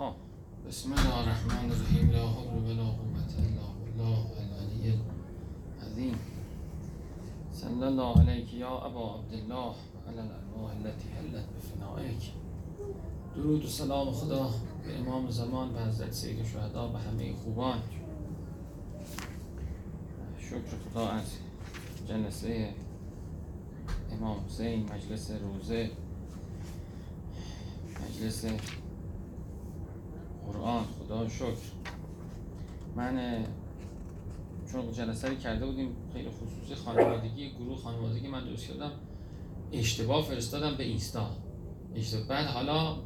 خب. بسم الله الرحمن الرحیم. لا حول ولا قوة الا بالله. العلی العظیم. صلی الله علیک یا ابا عبدالله علی الارواح التي حلت بفنائک درود و سلام خدا به امام زمان به حضرت سید شهدا به همه خوبان. شکر خدا از جلسه امام حسین مجلس روزه مجلس قرآن خدا شکر. من چون جلسه رو کرده بودیم خیلی خصوصی خانوادگی گروه خانوادگی من درست کردم اشتباه فرستادم به اینستا. اشتباه بعد حالا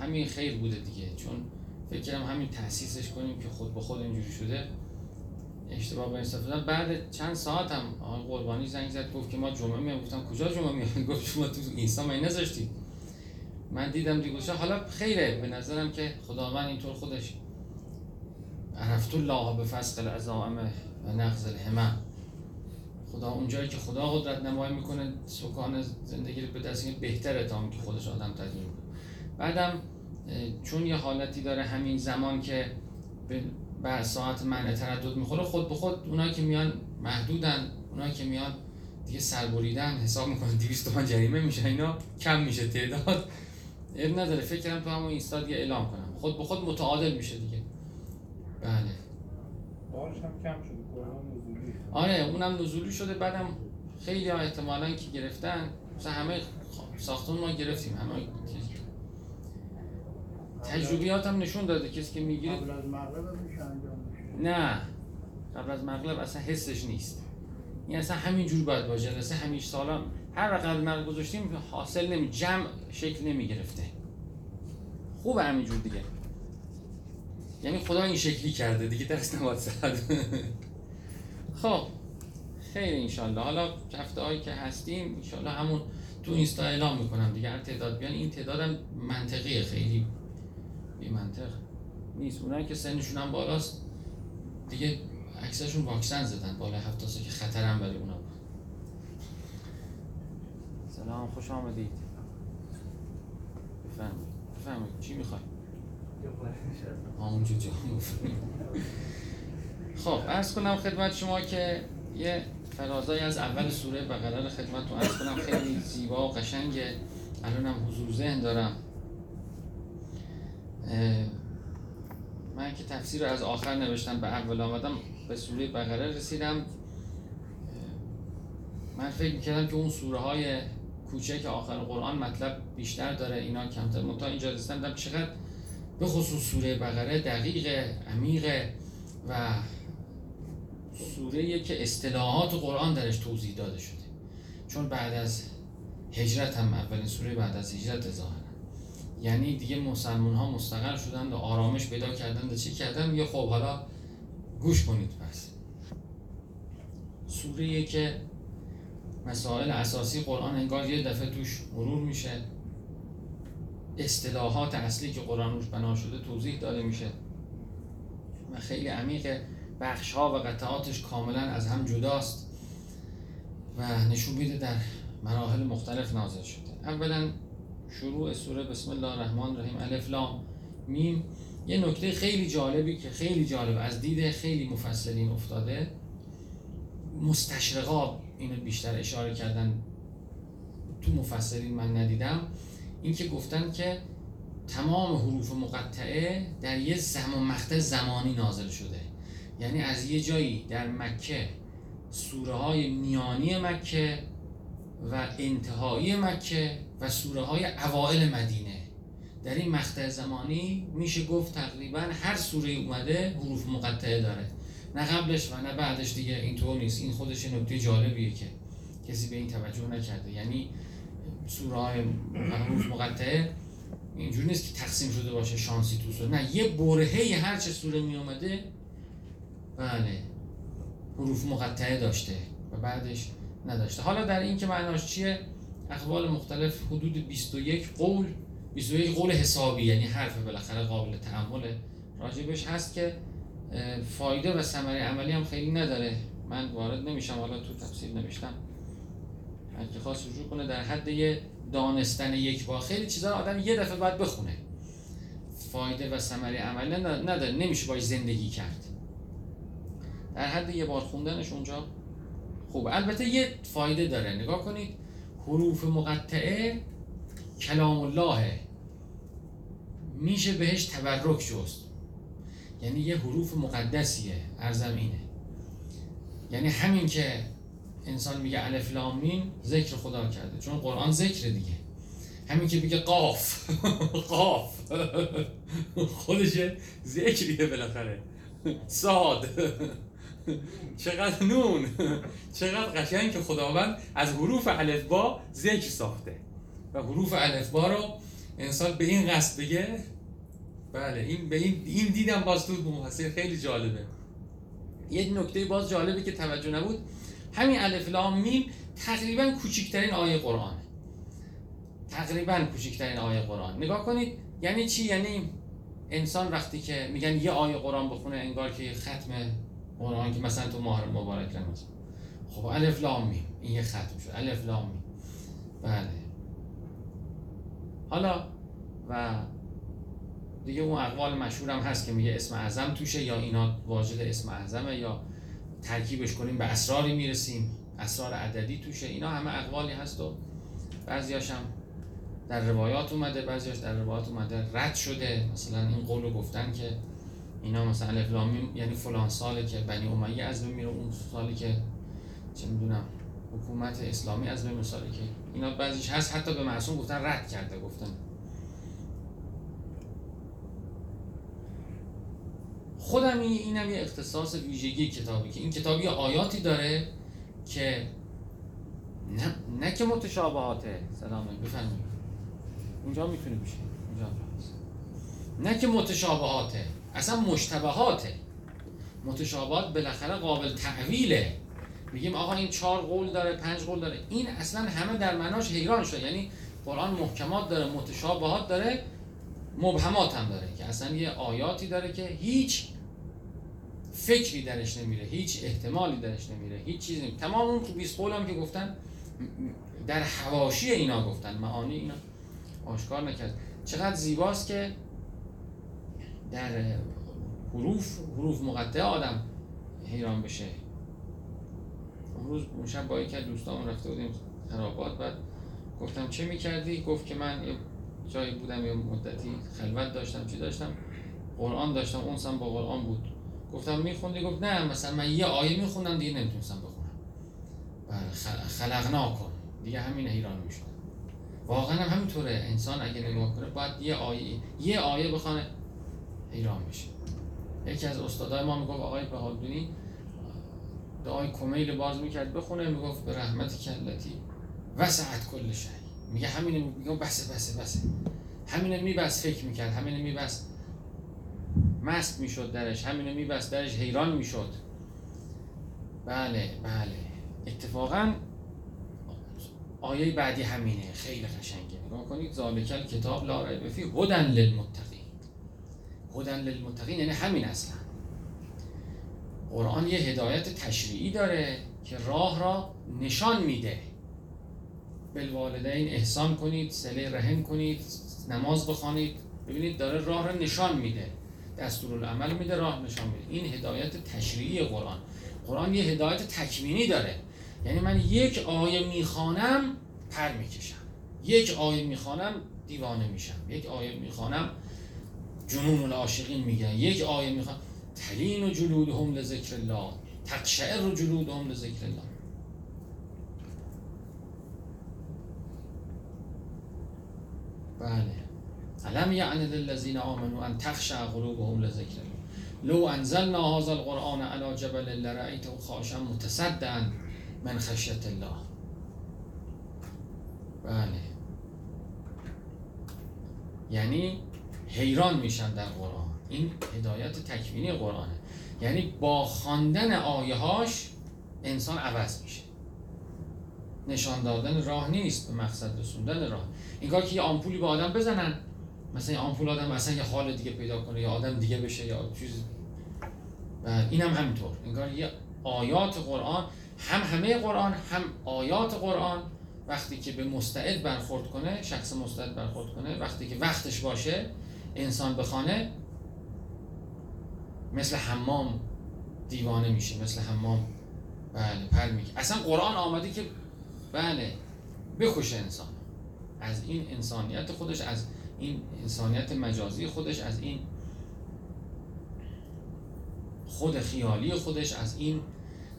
همین خیر بوده دیگه چون فکر همین تاسیسش کنیم که خود به خود اینجوری شده. اشتباه به استفاده بعد چند ساعت هم قربانی زنگ زد گفت که ما جمعه میام گفتم کجا جمعه میام گفت شما تو اینستا من نذاشتید من دیدم دیگه حالا خیره. به نظرم که خداوند اینطور خودش عرفت الله به فسق العظائم و نقض الهمم خدا اونجایی که خدا قدرت نمایی می‌کنه سکان زندگی رو به دست بهتره تا که خودش آدم کنه. بعدم چون یه حالتی داره همین زمان که به ساعت منع تردد می‌خوره خود به خود اونایی که میان محدودن. اونایی که میان دیگه سربریدن. حساب می‌کنن 200 تومن جریمه میشه. اینا کم میشه تعداد. اب نداره. فکر کردم تو همون اینستا دیگه اعلام کنم. خود به خود متعادل میشه دیگه. بله. بارش هم کم شده. نزولی. آره اونم نزولی شده. بعدم خیلی ها احتمالا که گرفتن. مثلا همه ساختمون ما گرفتیم. همه تجربیات هم نشون داده. کسی که می‌گیره قبل از مغرب میشه انجام میشه. نه. قبل از مغرب اصلا حسش نیست. این اصلا همین جور باید باشه. جلسه همیش سالا هر قبل مغرب گذاشتیم حاصل نمی جمع شکل نمی گرفته. خوب همینجور دیگه. یعنی خدا این شکلی کرده دیگه درست نباید زد. خب خیر انشالله. حالا هفته هایی که هستیم انشالله همون تو اینستا اعلام می‌کنم دیگه. هر تعداد بیان این تعدادم منطقیه خیلی بی منطق نیست. اونایی که سنشون هم بالاست دیگه اکثرشون واکسن زدن. بالا هفته که خطرم برای اونا. سلام خوش آمدید. بفرمایید. بفرمایید چی می‌خوای؟ اونجا جا. خب ارز کنم خدمت شما که یه فرازایی از اول سوره بقره رو خدمت تو ارز کنم. خیلی زیبا و قشنگه. الانم حضور ذهن دارم. من که تفسیر رو از آخر نوشتم به اول آمدم به سوره بقره رسیدم. من فکر می‌کردم که اون سوره های کوچک آخر قرآن مطلب بیشتر داره اینا کمتر. منتها اینجا رسیدم چقدر به خصوص سوره بقره دقیق عمیق و سوره که اصطلاحات قرآن درش توضیح داده شده. چون بعد از هجرت هم اولین سوره بعد از هجرت ظاهرا یعنی دیگه مسلمان ها مستقر شدن و آرامش پیدا کردن و چی کردن یه خب حالا گوش کنید پس. سوره که مسائل اساسی قرآن انگار یه دفعه توش مرور میشه. اصطلاحات اصلی که قرآن روش بنا شده توضیح داده میشه. و خیلی عمیق بخش ها و قطعاتش کاملا از هم جداست. و نشون میده در مراحل مختلف نازل شده. اولا شروع سوره بسم الله الرحمن الرحیم الف لام میم. یه نکته خیلی جالبی که خیلی جالب از دید خیلی مفسرین افتاده. مستشرقا اینو بیشتر اشاره کردن تو مفسرین من ندیدم. اینکه گفتن که تمام حروف مقطعه در یه زمان مقطع زمانی نازل شده. یعنی از یه جایی در مکه سوره های میانی مکه و انتهایی مکه و سوره های اوائل مدینه. در این مقطع زمانی میشه گفت تقریبا هر سوره اومده حروف مقطعه داره. نه قبلش و نه بعدش دیگه اینطور نیست. این خودش نکته جالبیه که کسی به این توجه نکرده. یعنی سوره های حروف مقطعه اینجور نیست که تقسیم شده باشه شانسی تو نه یه برهه هر چه سوره می اومده بله حروف مقطعه داشته و بعدش نداشته. حالا در این که معناش چیه؟ اقوال مختلف حدود 21 قول. 21 قول حسابی یعنی حرف بالاخره قابل تعامل راجبش هست که فایده و ثمره عملی هم خیلی نداره. من وارد نمیشم حالا تو تفسیر نوشتم. هر کی خواست رجوع کنه در حد یه دانستن یک با خیلی چیزا آدم یه دفعه باید بخونه. فایده و ثمره عملی نداره. نمیشه باش زندگی کرد. در حد یه بار خوندنش اونجا خوب البته یه فایده داره. نگاه کنید حروف مقطعه کلام الله. میشه بهش تبرک جست. یعنی یه حروف مقدسیه ارزم اینه یعنی همین که انسان میگه الف لام میم ذکر خدا کرده چون قرآن ذکر دیگه. همین که میگه قاف. قاف. خودش ذکریه بالاخره. ساد چقدر نون. چقدر قشنگ که خداوند از حروف الفبا ذکر ساخته. و حروف الفبا رو انسان به این قصد بگه بله این به این این دیدم باز تو محصول خیلی جالبه. یه نکته باز جالبه که توجه نبود. همین الف لام میم تقریبا کوچکترین آیه قرآنه. تقریبا کوچکترین آیه قرآن. نگاه کنید یعنی چی؟ یعنی انسان وقتی که میگن یه آیه قرآن بخونه انگار که ختم قرآن که مثلا تو ماه مبارک رمضان خب الف لام میم این یه ختم شد. الف لام میم. بله. حالا و دیگه اون اقوال مشهور هم هست که میگه اسم اعظم توشه یا اینا واجد اسم اعظمه یا ترکیبش کنیم به اسراری می‌رسیم اسرار عددی توشه. اینا همه اقوالی هست و بعضیاش هم در روایات اومده بعضیاش در روایات اومده رد شده. مثلا این قول گفتن که اینا مثلا الف یعنی فلان ساله که بنی امیه از میره اون سالی که چه می‌دونم حکومت اسلامی از بین سالی که اینا بعضیش هست. حتی به معصوم گفتن رد کرده گفتن خودم اینم یه اختصاص ویژگی کتابی که این کتابی آیاتی داره که نه, نه که متشابهاته سلام بفرمایید. اونجا می‌تونه بشه. اونجا هست. نه که متشابهاته اصلا مشتبهاته متشابهات بالاخره قابل تعویله میگیم آقا این چهار قول داره پنج قول داره. این اصلا همه در معناش حیران شده یعنی قرآن محکمات داره متشابهات داره مبهمات هم داره که اصلا یه آیاتی داره که هیچ فکری درش نمیره هیچ احتمالی درش نمیره هیچ چیزی نمیره. تمام اون 20 قول هم که گفتن در حواشی اینا گفتن. معانی اینا آشکار نکرد. چقدر زیباست که در حروف حروف مقطعه آدم حیران بشه. اون روز اون شب با یکی دوستان رفته بودیم خرابات بعد گفتم چه می‌کردی؟ گفت که من یه جایی بودم یه مدتی خلوت داشتم چی داشتم؟ قرآن داشتم. اون سم با قرآن بود. گفتم میخوندی؟ گفت نه مثلا من یه آیه میخوندم دیگه نمی‌تونستم بخونم. بله خلقنا کن. دیگه همین حیران می‌شد واقعا هم همینطوره. انسان اگه نگاه کنه باید یه آیه یه آیه بخونه حیران میشه. یکی از استادای ما می‌گفت آقای بهادونی دعای کمیل باز می‌کرد بخونه. می‌گفت به رحمت کلتی وسعت کل شی. میگه همینه میگه بسه بسه بسه. همینه میبست فکر می‌کرد. همینه میبست. مست می‌شد درش همینو میبست درش حیران می‌شد. بله بله. اتفاقا آیه بعدی همینه. خیلی قشنگه. نگاه کنید ذالکل کتاب لا ریب فی هدن للمتقین. هدن للمتقین یعنی همین اصلا. قرآن یه هدایت تشریعی داره که راه را نشان میده. بالوالدین احسان کنید سله رحم کنید نماز بخوانید. ببینید داره راه را نشان میده. دستورالعمل میده راه نشان میده. این هدایت تشریعی قرآن. قرآن یه هدایت تکوینی داره. یعنی من یک آیه می‌خوانم پر می‌کشم. یک آیه می‌خوانم دیوانه میشم. یک آیه می‌خوانم جنون العاشقین میگن. یک آیه می‌خوانم تلین و جلودهم لذکر الله تقشعر و جلودهم لذکر الله بله. علم یعنی للذین آمنوا ان تخشع قلوبهم لذکر لو انزلنا هذا القرآن على جبل لرأيته خاشعا متصدعا من خشیت الله. بله. یعنی حیران میشن در قرآن. این هدایت تکوینی قرآنه. یعنی با خواندن آیه هاش انسان عوض میشه. نشان دادن راه نیست به مقصد رسوندن راه. این کار که یه آمپولی به آدم بزنن. مثلا یه آمپول آدم مثلا یه حال دیگه پیدا کنه یا آدم دیگه بشه یا چیز. این هم همینطور. انگار یه آیات قرآن هم همه قرآن هم آیات قرآن وقتی که به مستعد برخورد کنه شخص مستعد برخورد کنه وقتی که وقتش باشه انسان بخانه مثل حمام دیوانه میشه مثل حمام. بله پر میگه. اصلا قرآن آمده که بله بکشه انسان. از این انسانیت خودش از این انسانیت مجازی خودش از این خود خیالی خودش از این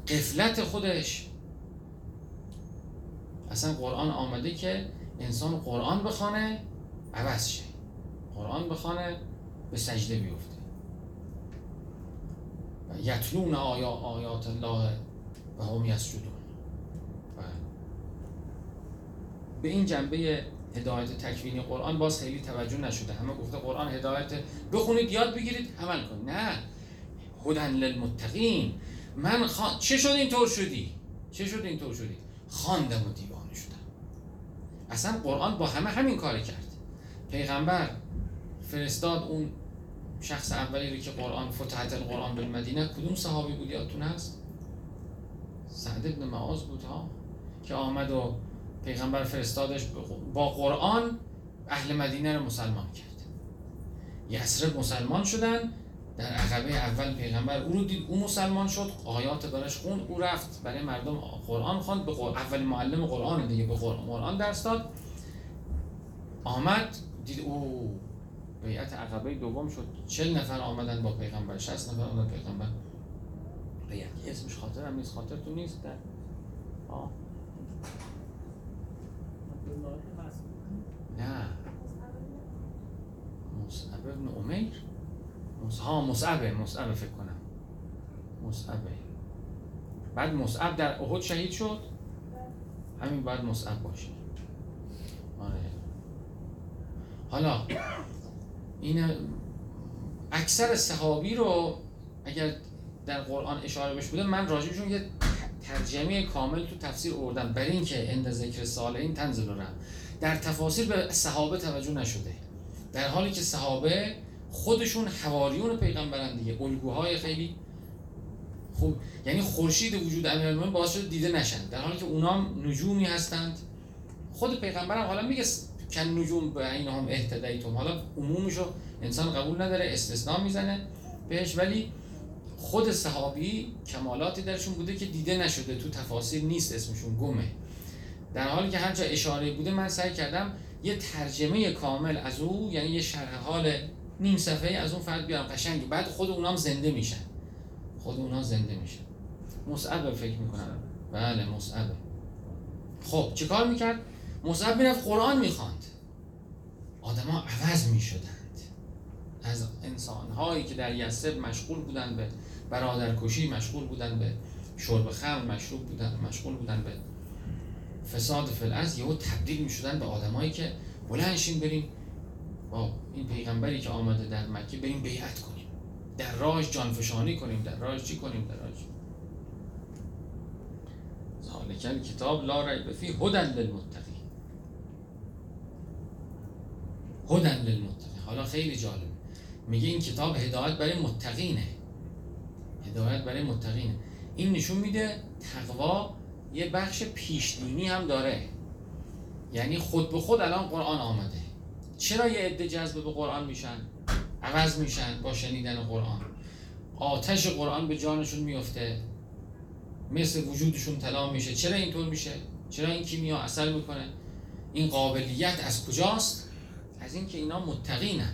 قفلت خودش. اصلا قرآن آمده که انسان قرآن بخوانه عوض شه. قرآن بخوانه به سجده بیفته. یتلون آیا آیات الله و هم یسجدون. به این جنبه هدایت تکوینی قرآن باز خیلی توجه نشده. همه گفته قرآن هدایت بخونید یاد بگیرید عمل کنید. نه. هدن للمتقین. من خان... چه شد اینطور شدی؟ چه شد اینطور شدی؟ خواندم و دیوانه شدم. اصلا قرآن با همه همین کار کرد. پیغمبر فرستاد اون شخص اولی رو که قرآن فتحت القرآن بالمدینه. کدوم صحابی بود؟ یادتون هست؟ سعد ابن معاذ بود ها؟ که آمد و پیغمبر فرستادش با قرآن اهل مدینه رو مسلمان کرد. یسرب مسلمان شدن در عقبه اول پیغمبر او رو دید او مسلمان شد آیات براش خون او رفت برای مردم قرآن خواند به اول معلم قرآن دیگه به قرآن درس داد. آمد دید او بیعت عقبه دوم شد. چل نفر آمدن با پیغمبر 60 نفر آمدن پیغمبر. بیعت اسمش خاطرم نیست خاطرتون نیست در آه. نه. مصعب ابن عمیر؟ ها مصعبه مصعبه فکر کنم. مصعبه. بعد مصعب در احد شهید شد؟ همین بعد مصعب باشه. آره. حالا این اکثر صحابی رو اگر در قرآن اشاره بشه بوده من راجبشون یه ترجمه کامل تو تفسیر آوردم برای اینکه عند ذکر صالحین تنزل رم در تفاسیر به صحابه توجه نشده. در حالی که صحابه خودشون حواریون پیغمبرن دیگه الگوهای خیلی خوب. یعنی خورشید وجود امیرالمومنین باعث شده دیده نشن. در حالی که اونام نجومی هستند. خود پیغمبرم حالا میگه کن نجوم به این هم اهتدایتم حالا عمومشو انسان قبول نداره استثناء می‌زنه بهش. ولی خود صحابی کمالاتی درشون بوده که دیده نشده تو تفاسیر نیست اسمشون گمه. در حالی که همچه اشاره بوده من سعی کردم یه ترجمه کامل از او یعنی یه شرح حال نیم صفحه از اون فرد بیارم قشنگ. بعد خود اونام زنده میشن. خود اونا زنده میشن. مصعب فکر می‌کنم. بله مصعبه خب چیکار می‌کرد؟ مصعب می‌رفت قرآن می‌خواند. آدما عوض می‌شدند. از انسانهایی که در یسب مشغول بودن به برادرکشی مشغول بودن به شرب خمر مشروب بودن مشغول بودن به فساد فلعز یهو تبدیل می‌شدن به آدمایی که بلنشین بریم با این پیغمبری که آمده در مکه بریم بیعت کنیم. در راهش جانفشانی کنیم. در راهش چی کنیم؟ در راهش ذالک کتاب لا ریب فی هدن للمتقین. هدن للمتقین. حالا خیلی جالب. میگه این کتاب هدایت برای متقینه. هدایت برای متقینه. این نشون میده تقوا یه بخش پیشدینی هم داره. یعنی خود به خود الان قرآن آمده. چرا یه عده جذب به قرآن میشن؟ عوض میشن با شنیدن قرآن. آتش قرآن به جانشون میفته. مثل وجودشون طلا میشه. چرا اینطور میشه؟ چرا این کیمیا اثر می‌کنه؟ این قابلیت از کجاست؟ از اینکه اینا متقینن.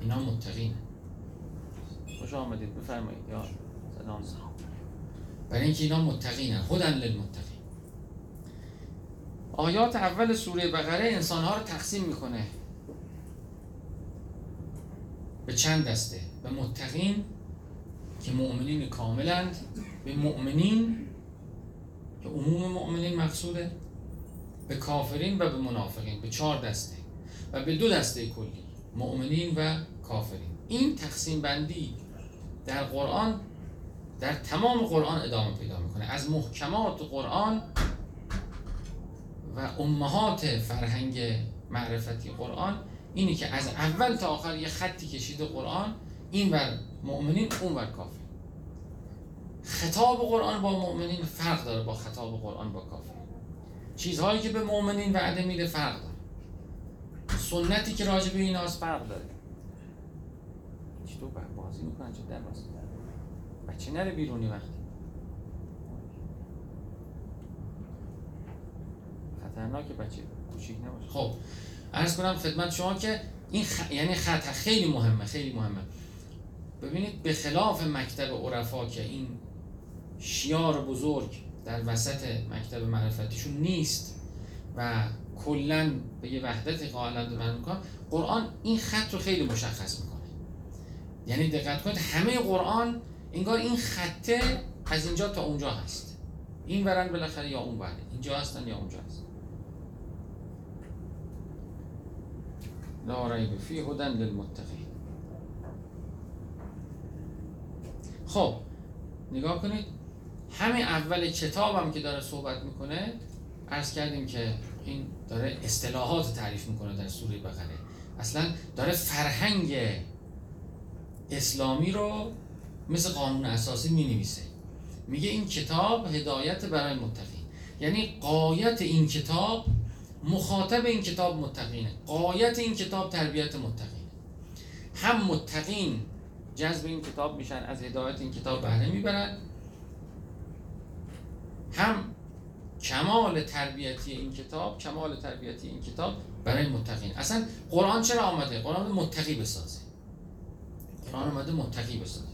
اینا متقینن. خوش آمدید بفرمایید. یا سلام. برای اینکه اینا متقینن خودن للمتقین آیات اول سوره بقره انسانها رو تقسیم می‌کنه. به چند دسته؟ به متقین که مؤمنین کاملند. به مؤمنین که عموم مؤمنین مقصوده. به کافرین و به منافقین به چهار دسته. و به دو دسته کلی مؤمنین و کافرین. این تقسیم بندی در قرآن در تمام قرآن ادامه پیدا می‌کنه. از محکمات قرآن و امهات فرهنگ معرفتی قرآن اینی که از اول تا آخر یه خطی کشیده قرآن این ور مؤمنین اون ور کافر. خطاب قرآن با مؤمنین فرق داره با خطاب قرآن با کافر. چیزهایی که به مؤمنین وعده میده فرق داره. سنتی که راجع به ایناست فرق داره. چطور بازی می‌کنن؟ چه در باز بچه نره بیرونی وقتی. خطرناک بچه کوچیک نباشه. خب عرض کنم خدمت شما که این خ... یعنی خطر خیلی مهمه خیلی مهمه. ببینید به خلاف مکتب عرفا که این شیار بزرگ در وسط مکتب معرفتیشون نیست و کلا به یه وحدت قائلند من قرآن این خط رو خیلی مشخص می‌کنه. یعنی دقت کنید همه قرآن انگار این خطه از اینجا تا اونجا هست. این برن بالاخره یا اون برن اینجا هستن یا اونجا هستن. لا ریب فی هدن للمتقین. خب نگاه کنید همین اول کتابم که داره صحبت می‌کنه عرض کردیم که این داره اصطلاحات تعریف می‌کنه در سوره بقره. اصلا داره فرهنگ اسلامی رو مثل قانون اساسی می نویسه میگه این کتاب هدایت برای متقین. یعنی قایت این کتاب مخاطب این کتاب متقینه. قایت این کتاب تربیت متقینه. هم متقین جذب این کتاب میشن از هدایت این کتاب بهره می‌برن. هم کمال تربیتی این کتاب کمال تربیتی این کتاب برای متقین. اصلا قرآن چرا آمده؟ قرآن متقی بسازه. قرآن آمده متقی بسازه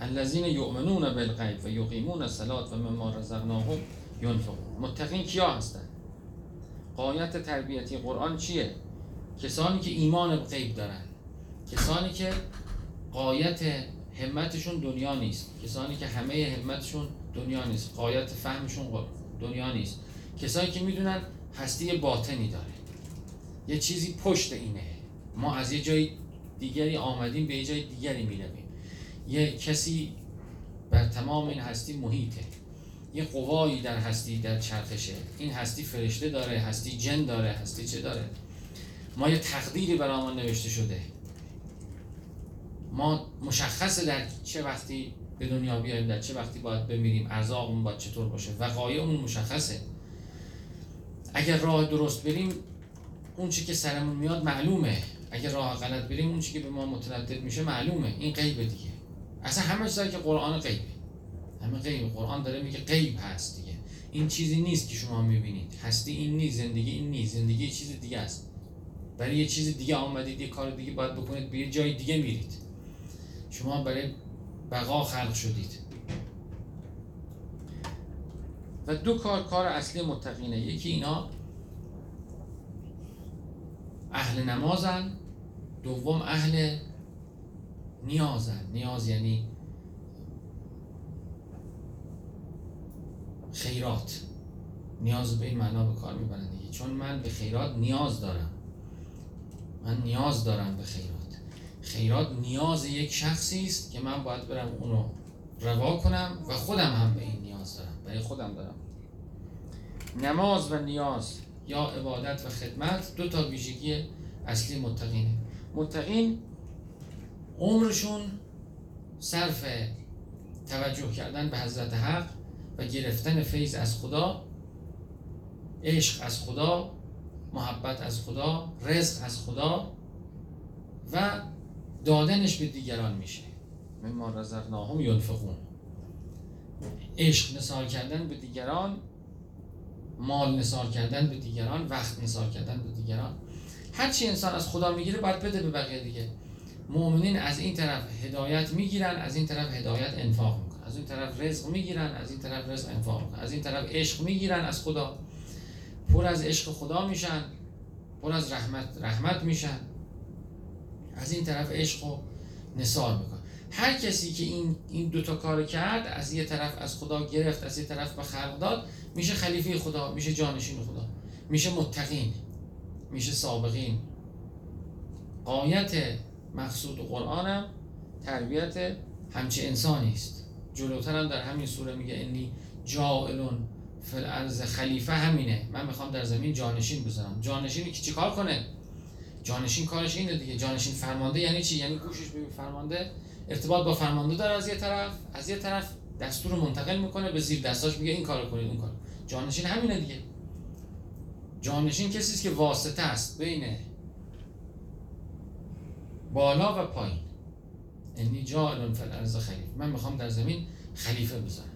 الذين یؤمنون بالغیب و یقیمون الصلاة و مما رزقناهم ينفقون. متقین کیا هستن؟ قایت تربیتی قرآن چیه؟ کسانی که ایمان غیب دارن. کسانی که قایت همتشون دنیا نیست. کسانی که همه همتشون دنیا نیست. قایت فهمشون دنیا نیست. کسانی که می‌دونن هستی باطنی داره. یه چیزی پشت اینه. ما از یه جای دیگری آمدیم به یه جای دیگری می‌رویم. یه کسی بر تمام این هستی محیطه. یه قوایی در هستی در چرخشه. این هستی فرشته داره هستی جن داره هستی چه داره؟ ما یه تقدیری برامون نوشته شده. ما مشخصه در چه وقتی به دنیا بیایم در چه وقتی باید بمیریم ارزاقمون باید چطور باشه؟ وقایعمون مشخصه. اگر راه درست بریم اون چی که سرمون میاد معلومه. اگر راه غلط بریم اون چی که به ما متردد میشه معلومه. این غیب دیگه. اصلا همه چیزایی که قرآن غیبه. همه غیب. قرآن داره میگه غیب هست دیگه. این چیزی نیست که شما می‌بینید. هستی این نیست زندگی این نیست. زندگی چیز دیگه است. برای یه چیز دیگه آمدید یه کار دیگه باید بکنید به یه جای دیگه میرید. شما برای بقا خلق شدید. و دو کار کار اصلی متقینه. یکی اینا اهل نمازن دوم اهل نیازن. نیاز یعنی خیرات. نیاز به این معنا به کار می‌برن دیگه. چون من به خیرات نیاز دارم. من نیاز دارم به خیرات. خیرات نیاز یک شخصی است که من باید برم اونو روا کنم و خودم هم به این برای خودم دارم. نماز و نیاز یا عبادت و خدمت دو تا ویژگی اصلی متقینه. متقین عمرشون صرف توجه کردن به حضرت حق و گرفتن فیض از خدا عشق از خدا محبت از خدا رزق از خدا و دادنش به دیگران میشه. مما رزقناهم ینفقون. عشق نثار کردن به دیگران مال نثار کردن به دیگران وقت نثار کردن به دیگران. هرچی انسان از خدا می‌گیره باید بده به بقیه دیگه. مؤمنین از این طرف هدایت می‌گیرن از این طرف هدایت انفاق می‌کنن. از این طرف رزق می‌گیرن از این طرف رزق انفاق می‌کنن. از این طرف عشق می‌گیرن از خدا. پر از عشق خدا میشن پر از رحمت رحمت میشن. از این طرف عشق و نثار می‌کنه هر کسی که این این دوتا کار کرد از یه طرف از خدا گرفت از یه طرف به خلق داد میشه خلیفه خدا میشه جانشین خدا میشه متقین میشه سابقین. قایت مقصود قرآنم تربیت همچه انسانی است. جلوتر هم در همین سوره میگه انی جائلون الارض خلیفه همینه. من می‌خوام در زمین جانشین بزنم جانشینی که چیکار کنه؟ جانشین کارش اینه دیگه. جانشین فرمانده یعنی چی؟ یعنی گوشش به فرمانده ارتباط با فرمانده داره از یه طرف از یه طرف دستور منتقل می‌کنه به زیر دستاش میگه این کارو کنید اون کار جانشین همینه دیگه. جانشین کسی است که واسطه است بین بالا و پایین. انی جاعل فی الارض خلیفه. من می‌خوام در زمین خلیفه بزنم.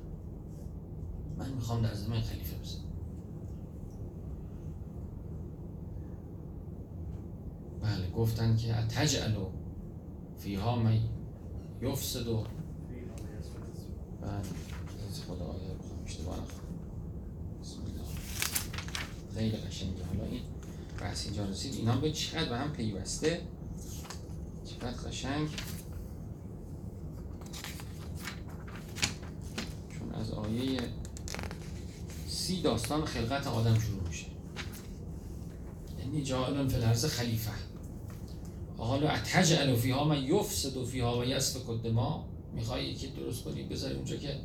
من می‌خوام در زمین خلیفه بزنم. بله گفتن که تجعلو فیها من یفسد و بله خدا آیه اشتباه خیلی قشنگه. حالا این بحث اینجا رسید. اینا به چقدر به هم پیوسته؟ چقدر قشنگ؟ چون از آیه سی داستان خلقت آدم شروع میشه. یعنی فی الارض خلیفه. حالا اتجعل فیها من یفسد و فیها و یسفک الدماء. می‌خوای یکی درست کنی بذاری اونجا که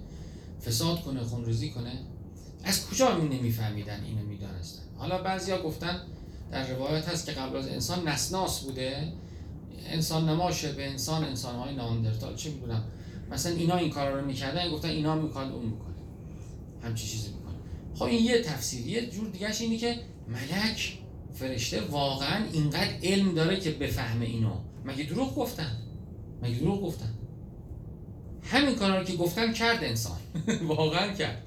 فساد کنه خونریزی کنه. از کجا می نمیفهمیدن اینو می‌دانستن؟ حالا بعضیا گفتن در روایت هست که قبل از انسان نسناس بوده. انسان نماشه به انسان انسان های ناندرتال. چه می‌دونم. مثلا اینا این کارا رو می‌کردن گفتن اینا می‌کنه اون می‌کنه. همچی چیزی می‌کنه. خب این یه تفسیر. یه جور دیگهش اینی که ملک فرشته واقعا اینقدر علم داره که بفهمه اینو. مگه دروغ گفتن؟ مگه دروغ گفتن؟ همین کارا رو که گفتن کرد انسان. واقعا کرد.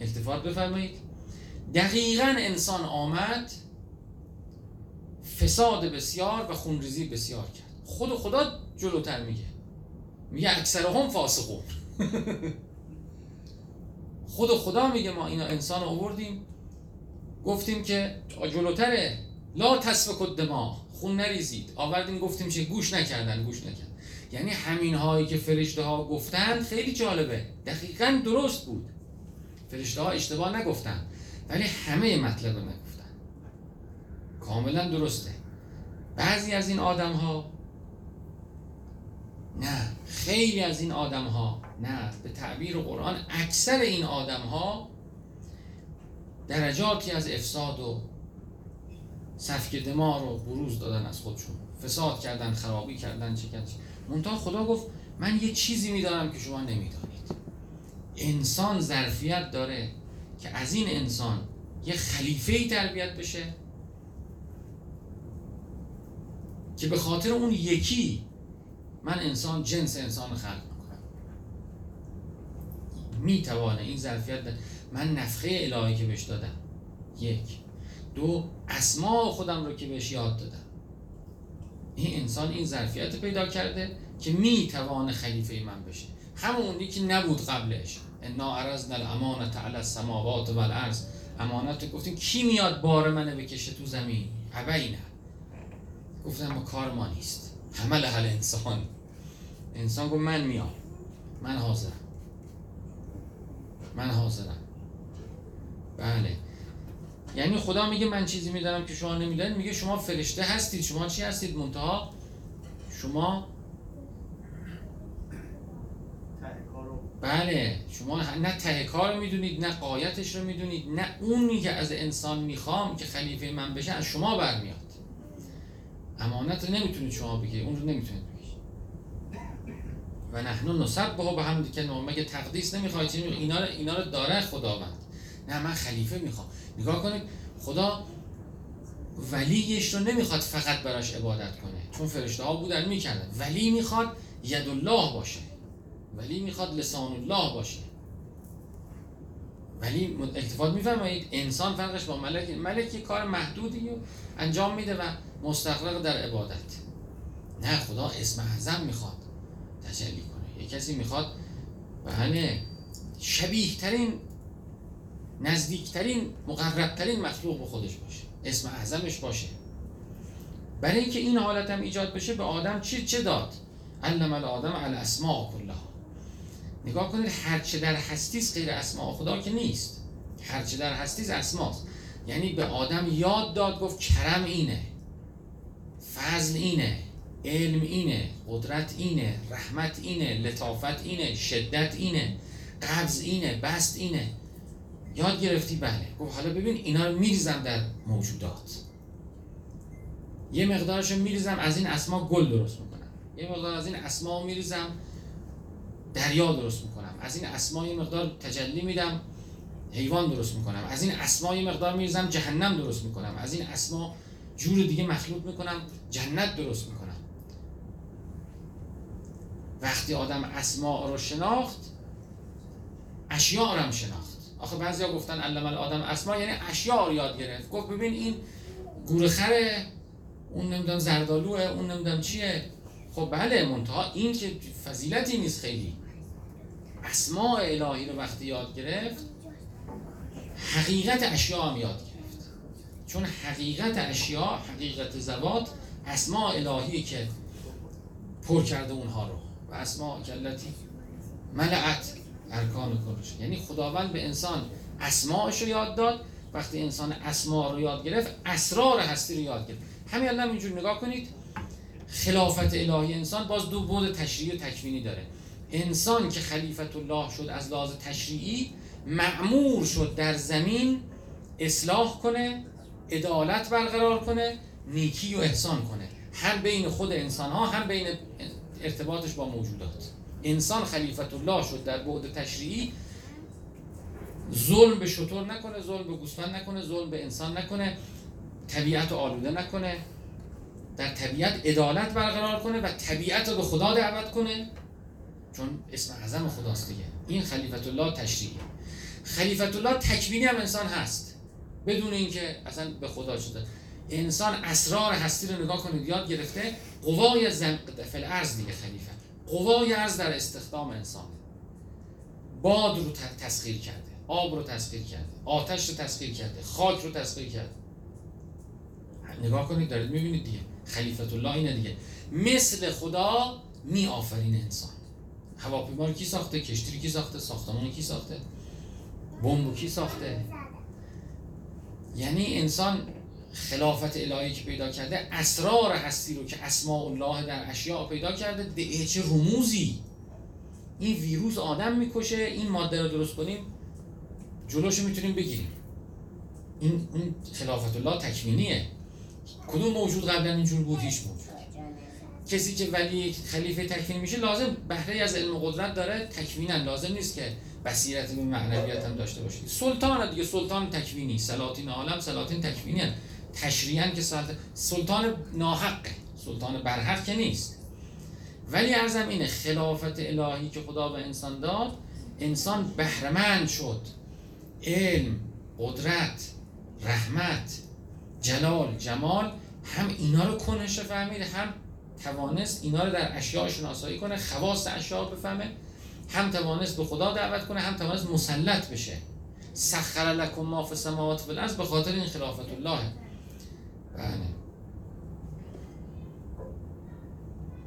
التفات بفرمایید. دقیقا انسان آمد فساد بسیار و خونریزی بسیار کرد. خود خدا جلوتر میگه. میگه اکثر هم فاسقون. خود خدا میگه ما اینا انسان آوردیم. گفتیم که جلوتره لا تصفک دماغ خون نریزید. آوردیم گفتیم چه؟ گوش نکردن گوش نکردن. یعنی همین هایی که فرشته ها گفتن خیلی جالبه. دقیقا درست بود. فرشته ها اشتباه نگفتن ولی همه مطلب رو نگفتن. کاملا درسته. بعضی از این آدم ها نه خیلی از این آدم ها نه به تعبیر قرآن اکثر این آدم ها درجاتی از افساد و سفک دماغ رو بروز دادن از خودشون. فساد کردن خرابی کردن چه کردن منتها خدا گفت من یه چیزی می‌دانم که شما نمی‌دانید. انسان ظرفیت داره که از این انسان یه خلیفه ای تربیت بشه که به خاطر اون یکی من انسان جنس انسان خلق می‌کنم. می‌توانه این ظرفیت من نفخه الهی که بهش دادم. یک. دو اسماع خودم رو که بهش یاد دادم. این انسان این ظرفیت پیدا کرده که می‌توانه خلیفه من بشه. همونی که نبود قبلش. انا عرضنا الامانت علی السماوات والارض. امانت گفتیم کی میاد بار منو بکشه تو زمین؟ ابینا گفتم ما کار ما نیست. حمل حل انسان. انسان گفت من میام. من حاضرم. من حاضرم. بله. یعنی خدا میگه من چیزی میدارم که شما نمی‌دونید میگه شما فرشته هستید شما چی هستید منتها؟ شما بله شما نه ته کار می‌دونید نه قایتش رو می‌دونید نه اونی که از انسان می‌خوام که خلیفه من بشه از شما برمیاد. امانت رو نمی‌تونید شما بگید اون رو نمی‌تونید بگید و نحن با به هم که مگه تقدیس نمی‌خواید؟ اینا رو اینا رو داره خداوند. نه من خلیفه می‌خوام. نگاه کنید خدا ولیش رو نمی‌خواد فقط براش عبادت کنه. چون فرشته ها بودن می‌کردن. ولی می‌خواد ید الله باشه. ولی می‌خواد لسان الله باشه. ولی التفات میفرمایید انسان فرقش با ملک ملک کار محدودی رو انجام میده و مستقرق در عبادت. نه خدا اسم اعظم می‌خواد تجلی کنه. یه کسی می‌خواد بله شبیه ترین نزدیکترین مقربترین مخلوق به خودش باشه. اسم اعظمش باشه. برای اینکه این حالت هم ایجاد بشه به آدم چی چه داد؟ علم الادم علی اسماء کلها. نگاه کنید هرچه در هستیست غیر اسماء. خدا که نیست. هرچه در هستیست اسماست. یعنی به آدم یاد داد گفت کرم اینه فضل اینه علم اینه قدرت اینه رحمت اینه لطافت اینه شدت اینه قبض اینه بست اینه. یاد گرفتی؟ بله. گفت حالا ببین اینا رو میریزم در موجودات. یه مقدارش میریزم از این اسما گل درست می‌کنم. یه مقدار از این اسما میریزم دریا درست می‌کنم. از این اسما یه مقدار تجلی میدم حیوان درست می‌کنم. از این اسما یه مقدار میریزم جهنم درست می‌کنم. از این اسما جور دیگه مخلوط می‌کنم جنت درست می‌کنم. وقتی آدم اسما رو شناخت اشیاء رو هم شناخت. آخه بعضیا گفتن علم آدم اسما یعنی اشیاء رو یاد گرفت. گفت ببین این گورخره اون نمی‌دونم زردالوه اون نمی‌دونم چیه. خب بله منتها این که فضیلتی نیست خیلی. اسماء الهی رو وقتی یاد گرفت حقیقت اشیاء هم یاد گرفت. چون حقیقت اشیاء حقیقت زوات اسماء الهی که پر کرده اونها رو. و اسماء کلتی ملعت. ارکان کلش یعنی خداوند به انسان اسماعش رو یاد داد. وقتی انسان اسماء رو یاد گرفت اسرار هستی رو یاد گرفت. همین الان اینجور نگاه کنید. خلافت الهی انسان باز دو بود تشریعی و تکوینی داره. انسان که خلیفت الله شد از لحاظ تشریعی معمور شد در زمین اصلاح کنه عدالت برقرار کنه نیکی و احسان کنه. هم بین خود انسان ها هم بین ارتباطش با موجودات. انسان خلیفت الله شد در بعد تشریعی ظلم به شطور نکنه ظلم به گوسفند نکنه ظلم به انسان نکنه طبیعت آلوده نکنه در طبیعت عدالت برقرار کنه و طبیعت رو به خدا دعوت کنه چون اسم اعظم خداست دیگه. این خلیفت الله تشریعی خلیفت الله تکوینی هم انسان هست بدون اینکه اصلا به خدا شده انسان اسرار هستی رو نگاه کنید یاد گرفته قوای زم... فل دیگه خلیفه. قوای ارز در استخدام انسان. باد رو تسخیر کرده آب رو تسخیر کرده آتش رو تسخیر کرده خاک رو تسخیر کرده. نگاه کنید دارید می‌بینید دیگه. خلیفت الله اینه دیگه. مثل خدا می آفرین انسان. هواپیما کی ساخته؟ کشتی کی ساخته؟ ساختمان کی ساخته؟ بمب کی ساخته؟ یعنی انسان خلافت الهی که پیدا کرده اسرار هستی رو که اسماء الله در اشیاء پیدا کرده ده چه رموزی؟ این ویروس آدم می‌کشه این ماده رو درست کنیم جلوشو می‌تونیم بگیریم. این اون خلافت الله تکوینیه. کدوم موجود قبلا اینجور بود؟ هیچ موجود. کسی که ولی خلیفه تکوین میشه لازم بهره از علم قدرت داره. تکوینا لازم نیست که بصیرت و معنویت هم داشته باشه سلطان دیگه سلطان تکوینی. سلاطین عالم سلاطین تکوینی هن. تشریعا که سلطان ناحقه سلطان برحق که نیست. ولی ارزم اینه خلافت الهی که خدا به انسان داد انسان بهرمند شد. علم قدرت رحمت جلال جمال هم اینا رو کنش فهمید هم توانست اینا رو در اشیاء شناسایی کنه خواست اشیاء بفهمه هم توانست به خدا دعوت کنه هم توانست مسلط بشه. سخر لکم ما فی السماوات و به خاطر این خلافت الله. بله.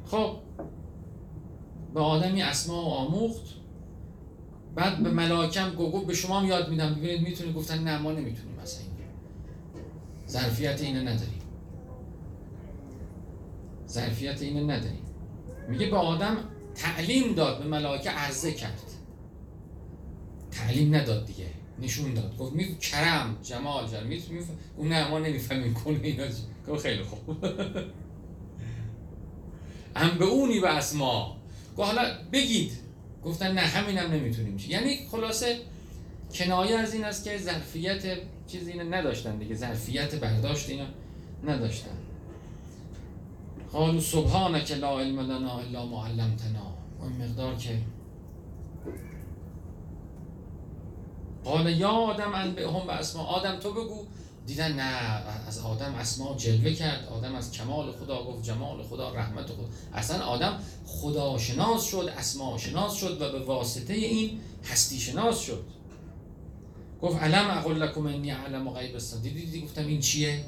خب. به آدمی اسما و آموخت. بعد به ملاکم گفت به شما هم یاد میدم. ببینید می‌تونید گفتن نه ما نمی‌تونیم مثلا این ظرفیت اینو نداریم. ظرفیت اینو نداریم. میگه به آدم تعلیم داد. به ملائکه عرضه کرد. تعلیم نداد دیگه. نشون داد. گفت می کرم جمال جمال می اون نه ما نمی‌فهمیم کنه اینا گفت خیلی خوب. هم به اونی به اسما. گفت حالا بگید. گفتن نه همینم هم نمی‌تونیم. یعنی خلاصه کنایه از این است که ظرفیت چیزی اینو نداشتن دیگه. ظرفیت برداشت اینا نداشتن. قالو سبحانك لا علم لنا الا ما علمتنا. اون مقدار که قال یا آدم ان به اسما آدم تو بگو. دیدن نه از آدم اسما جلوه کرد. آدم از کمال خدا گفت جمال خدا رحمت خدا. اصلا آدم خدا شناس شد اسما شناس شد و به واسطه این هستی شناس شد. گفت علم اقول لکم انی علم غیب دیدی دیدی گفتم این چیه؟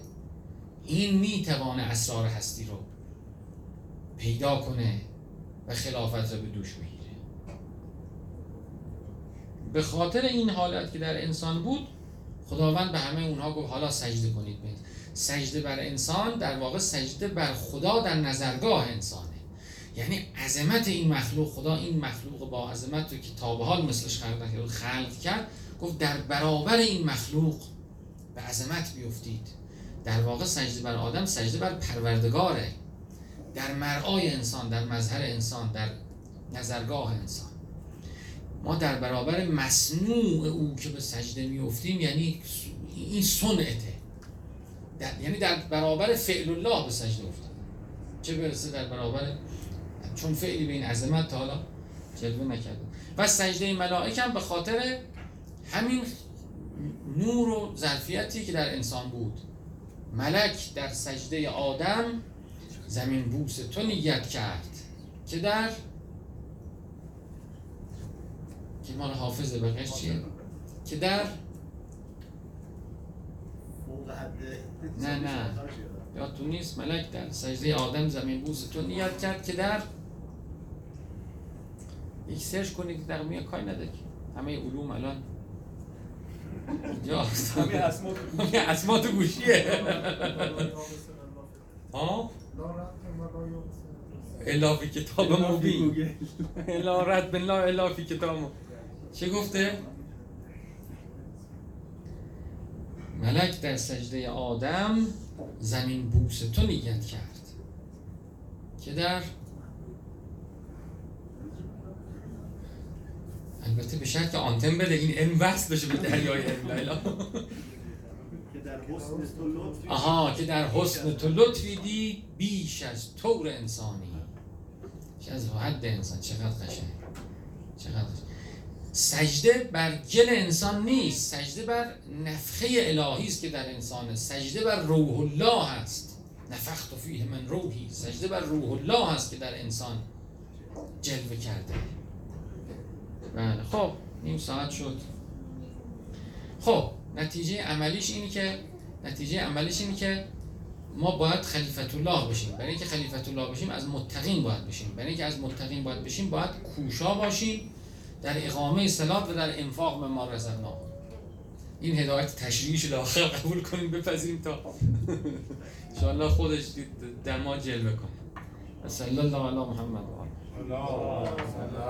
این می‌توانه اسرار هستی رو پیدا کنه و خلافت رو به دوش بگیره. به خاطر این حالت که در انسان بود خداوند به همه اونها گفت حالا سجده کنید بید. سجده بر انسان در واقع سجده بر خدا در نظرگاه انسانه. یعنی عظمت این مخلوق خدا این مخلوق با عظمت رو که تا به حال مثلش خلق, خلق کرد گفت در برابر این مخلوق به عظمت بیفتید. در واقع سجده بر آدم سجده بر پروردگاره. در مرعای انسان در مظهر انسان در نظرگاه انسان. ما در برابر مصنوع او که به سجده میفتیم یعنی این سنته. در یعنی در برابر فعل الله به سجده افتاد چه برسه در برابر چون فعلی به این عظمت تا حالا جلوه نکرده و سجده ملائک هم به خاطر همین نور و ظرفیتی که در انسان بود. ملک در سجده آدم زمین بوس تو نیت کرد که در که مال حافظ بقیش چیه؟ که در نه نه. یا تو نیست؟ ملک در سجده آدم زمین بوس تو نیت کرد که در یک سرچ کنید که در میه کای نده همه علوم الان اینجا همین اسما تو همه اسما تو گوشیه. ها؟ الا فی کتاب مبین. الا رد بالله الا فی کتاب مبین. چه گفته؟ ملک در سجده آدم زمین بوس تو نیت کرد. که در؟ البته به شرط آنتن بده این علم وصل بشه به دریای علم لیلا. که در حسن تو لطفی آها که در حسن تو لطفی دید بیش از طور انسانی. بیش از حد انسان. چقدر قشنگ. چقدر. سجده بر گل انسان نیست سجده بر نفخه الهی است که در انسانه. سجده بر روح الله هست. نفخت فیه من روحی. سجده بر روح الله هست که در انسان جلوه کرده. بله خب نیم ساعت شد. خب نتیجه عملیش اینی که نتیجه عملیش اینی که ما باید خلیفت الله بشیم برای اینکه خلیفت الله بشیم از متقین باید بشیم. برای اینکه از متقین باید بشیم باید کوشا باشیم. در اقامه صلات و در انفاق به ما رزقنا این هدایت تشریعی شده. آخر قبول کنیم بپذیریم تا انشاءالله خودش در ما جلوه کنه. صلی الله علی محمد.